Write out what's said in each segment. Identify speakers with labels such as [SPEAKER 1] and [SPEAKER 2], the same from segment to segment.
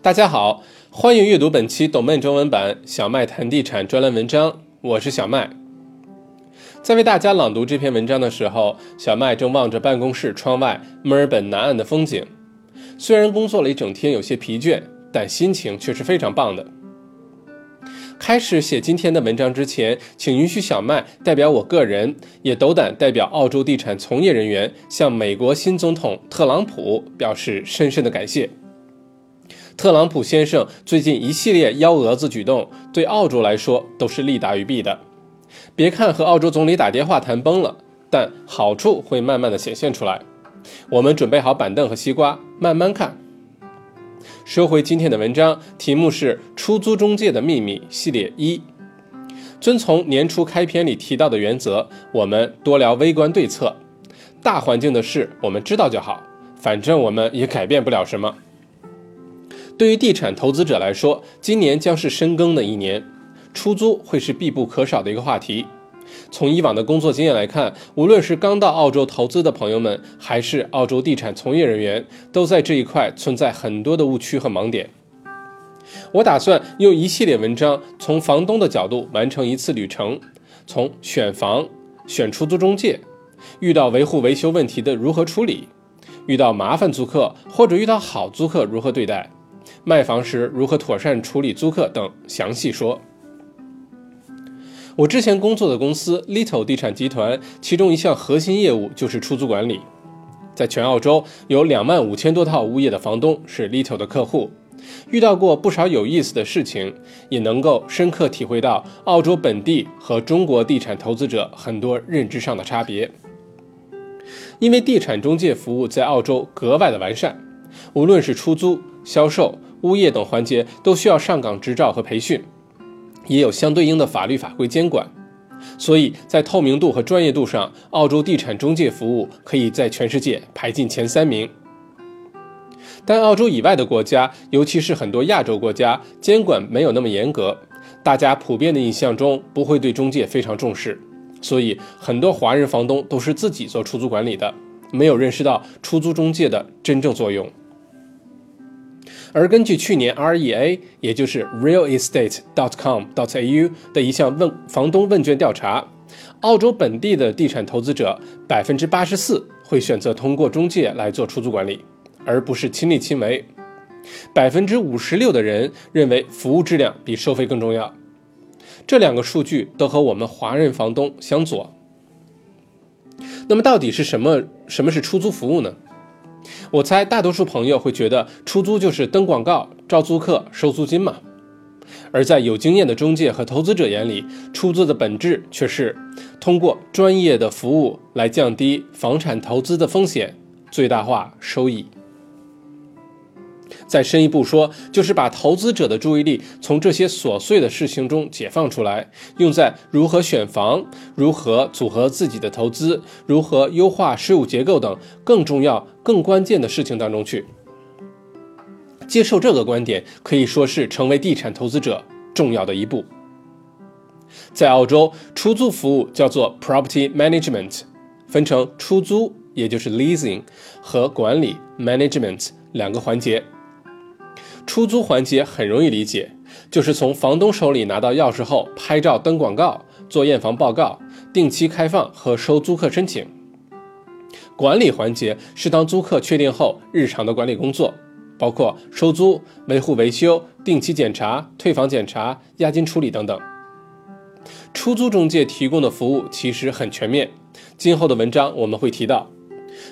[SPEAKER 1] 大家好，欢迎阅读本期懂妹中文版小麦谈地产专栏文章，我是小麦。在为大家朗读这篇文章的时候，小麦正望着办公室窗外墨尔本南岸的风景。虽然工作了一整天有些疲倦，但心情却是非常棒的。开始写今天的文章之前，请允许小麦代表我个人，也斗胆代表澳洲地产从业人员，向美国新总统特朗普表示深深的感谢。特朗普先生最近一系列幺蛾子举动，对澳洲来说都是利大于弊的。别看和澳洲总理打电话谈崩了，但好处会慢慢的显现出来。我们准备好板凳和西瓜，慢慢看。说回今天的文章，题目是《出租中介的秘密》系列一。遵从年初开篇里提到的原则，我们多聊微观对策。大环境的事我们知道就好，反正我们也改变不了什么。对于地产投资者来说，今年将是深耕的一年，出租会是必不可少的一个话题。从以往的工作经验来看，无论是刚到澳洲投资的朋友们，还是澳洲地产从业人员，都在这一块存在很多的误区和盲点。我打算用一系列文章，从房东的角度完成一次旅程，从选房、选出租中介，遇到维护维修问题的如何处理，遇到麻烦租客或者遇到好租客如何对待，卖房时如何妥善处理租客等详细说。我之前工作的公司 Little 地产集团，其中一项核心业务就是出租管理。在全澳洲有两万五千多套物业的房东是 Little 的客户，遇到过不少有意思的事情，也能够深刻体会到澳洲本地和中国地产投资者很多认知上的差别。因为地产中介服务在澳洲格外的完善，无论是出租、销售、物业等环节，都需要上岗执照和培训。也有相对应的法律法规监管，所以在透明度和专业度上，澳洲地产中介服务可以在全世界排进前三名。但澳洲以外的国家，尤其是很多亚洲国家，监管没有那么严格，大家普遍的印象中不会对中介非常重视，所以很多华人房东都是自己做出租管理的，没有认识到出租中介的真正作用。而根据去年 REA，也就是 Real Estate .dot com .dot au 的一项问房东问卷调查，澳洲本地的地产投资者百分之八十四会选择通过中介来做出租管理，而不是亲力亲为。百分之五十六的人认为服务质量比收费更重要。这两个数据都和我们华人房东相左。那么到底是什么？什么是出租服务呢？我猜大多数朋友会觉得出租就是登广告、招租客、收租金嘛。而在有经验的中介和投资者眼里，出租的本质却是通过专业的服务来降低房产投资的风险，最大化收益。再深一步说，就是把投资者的注意力从这些琐碎的事情中解放出来，用在如何选房、如何组合自己的投资、如何优化税务结构等更重要、更关键的事情当中去。接受这个观点，可以说是成为地产投资者重要的一步。在澳洲，出租服务叫做 property management，分成出租，也就是 leasing 和管理 management 两个环节。出租环节很容易理解，就是从房东手里拿到钥匙后，拍照、登广告、做验房报告、定期开放和收租客申请。管理环节是当租客确定后，日常的管理工作，包括收租、维护维修、定期检查、退房检查、押金处理等等。出租中介提供的服务其实很全面，今后的文章我们会提到，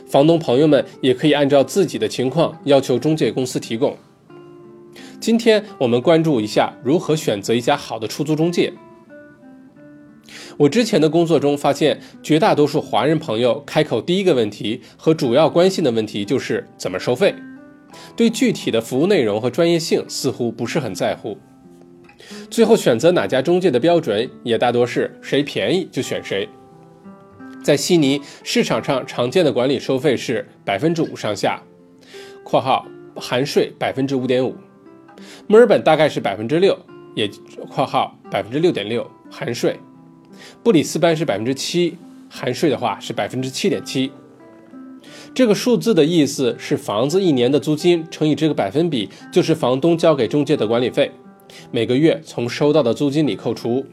[SPEAKER 1] 房东朋友们也可以按照自己的情况要求中介公司提供。今天我们关注一下如何选择一家好的出租中介。我之前的工作中发现，绝大多数华人朋友开口第一个问题和主要关心的问题就是怎么收费，对具体的服务内容和专业性似乎不是很在乎。最后选择哪家中介的标准也大多是谁便宜就选谁。在悉尼市场上常见的管理收费是百分之五上下（括号含税百分之五点五）。墨尔本大概是百分之六，也（括号百分之六点六含税）。布里斯班是百分之七，含税的话是百分之七点七。这个数字的意思是房子一年的租金乘以这个百分比，就是房东交给中介的管理费，每个月从收到的租金里扣除。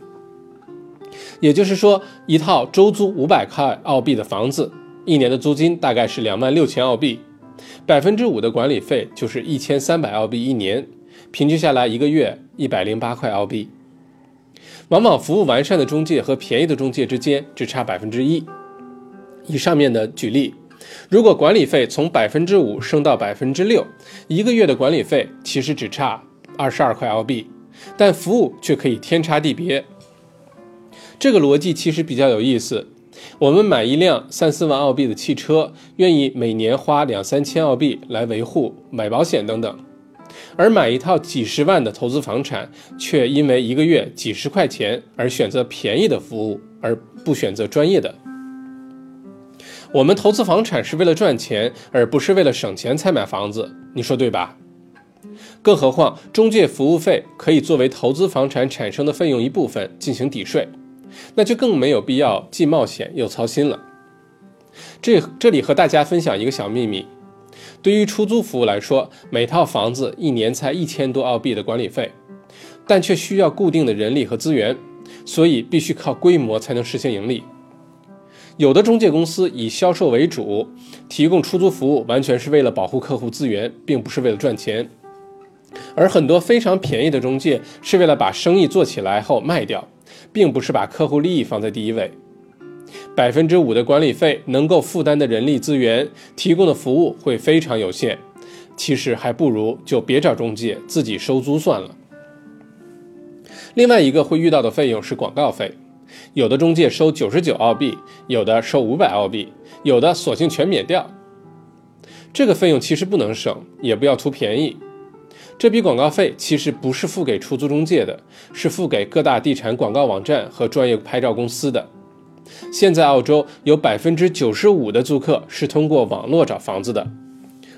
[SPEAKER 1] 也就是说，一套周租五百块澳币的房子，一年的租金大概是两万六千澳币，百分之五的管理费就是一千三百澳币一年，平均下来一个月一百零八块澳币。往往服务完善的中介和便宜的中介之间只差百分之一。以上面的举例，如果管理费从百分之五升到百分之六，一个月的管理费其实只差二十二块澳币，但服务却可以天差地别。这个逻辑其实比较有意思。我们买一辆三四万澳币的汽车，愿意每年花两三千澳币来维护、买保险等等；而买一套几十万的投资房产，却因为一个月几十块钱而选择便宜的服务，而不选择专业的。我们投资房产是为了赚钱，而不是为了省钱才买房子，你说对吧？更何况，中介服务费可以作为投资房产产生的费用一部分进行抵税。那就更没有必要既冒险又操心了。这这里和大家分享一个小秘密：对于出租服务来说，每套房子一年才一千多澳币的管理费，但却需要固定的人力和资源，所以必须靠规模才能实现盈利。有的中介公司以销售为主，提供出租服务完全是为了保护客户资源，并不是为了赚钱；而很多非常便宜的中介是为了把生意做起来后卖掉。并不是把客户利益放在第一位，百分之五的管理费能够负担的人力资源提供的服务会非常有限，其实还不如就别找中介自己收租算了。另外一个会遇到的费用是广告费，有的中介收九十九澳币，有的收五百澳币，有的索性全免掉。这个费用其实不能省，也不要图便宜。这笔广告费其实不是付给出租中介的，是付给各大地产广告网站和专业拍照公司的。现在澳洲有百分之九十五的租客是通过网络找房子的，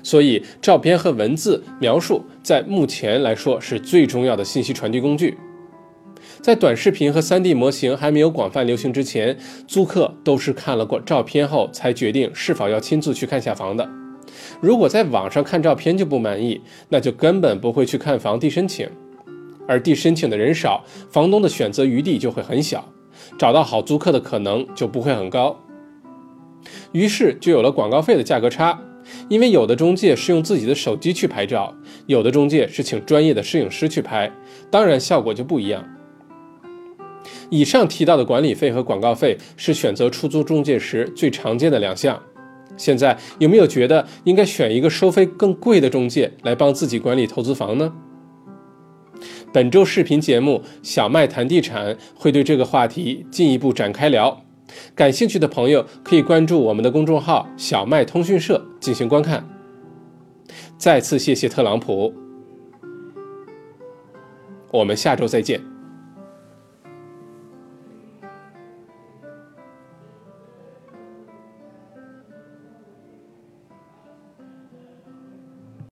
[SPEAKER 1] 所以照片和文字描述在目前来说是最重要的信息传递工具。在短视频和 3D 模型还没有广泛流行之前，租客都是看了过照片后才决定是否要亲自去看下房的。如果在网上看照片就不满意，那就根本不会去看房递申请，而递申请的人少，房东的选择余地就会很小，找到好租客的可能就不会很高。于是就有了广告费的价格差，因为有的中介是用自己的手机去拍照，有的中介是请专业的摄影师去拍，当然效果就不一样。以上提到的管理费和广告费是选择出租中介时最常见的两项。现在有没有觉得应该选一个收费更贵的中介来帮自己管理投资房呢？本周视频节目《小麦谈地产》会对这个话题进一步展开聊，感兴趣的朋友可以关注我们的公众号“小麦通讯社”进行观看。再次谢谢特朗普，我们下周再见。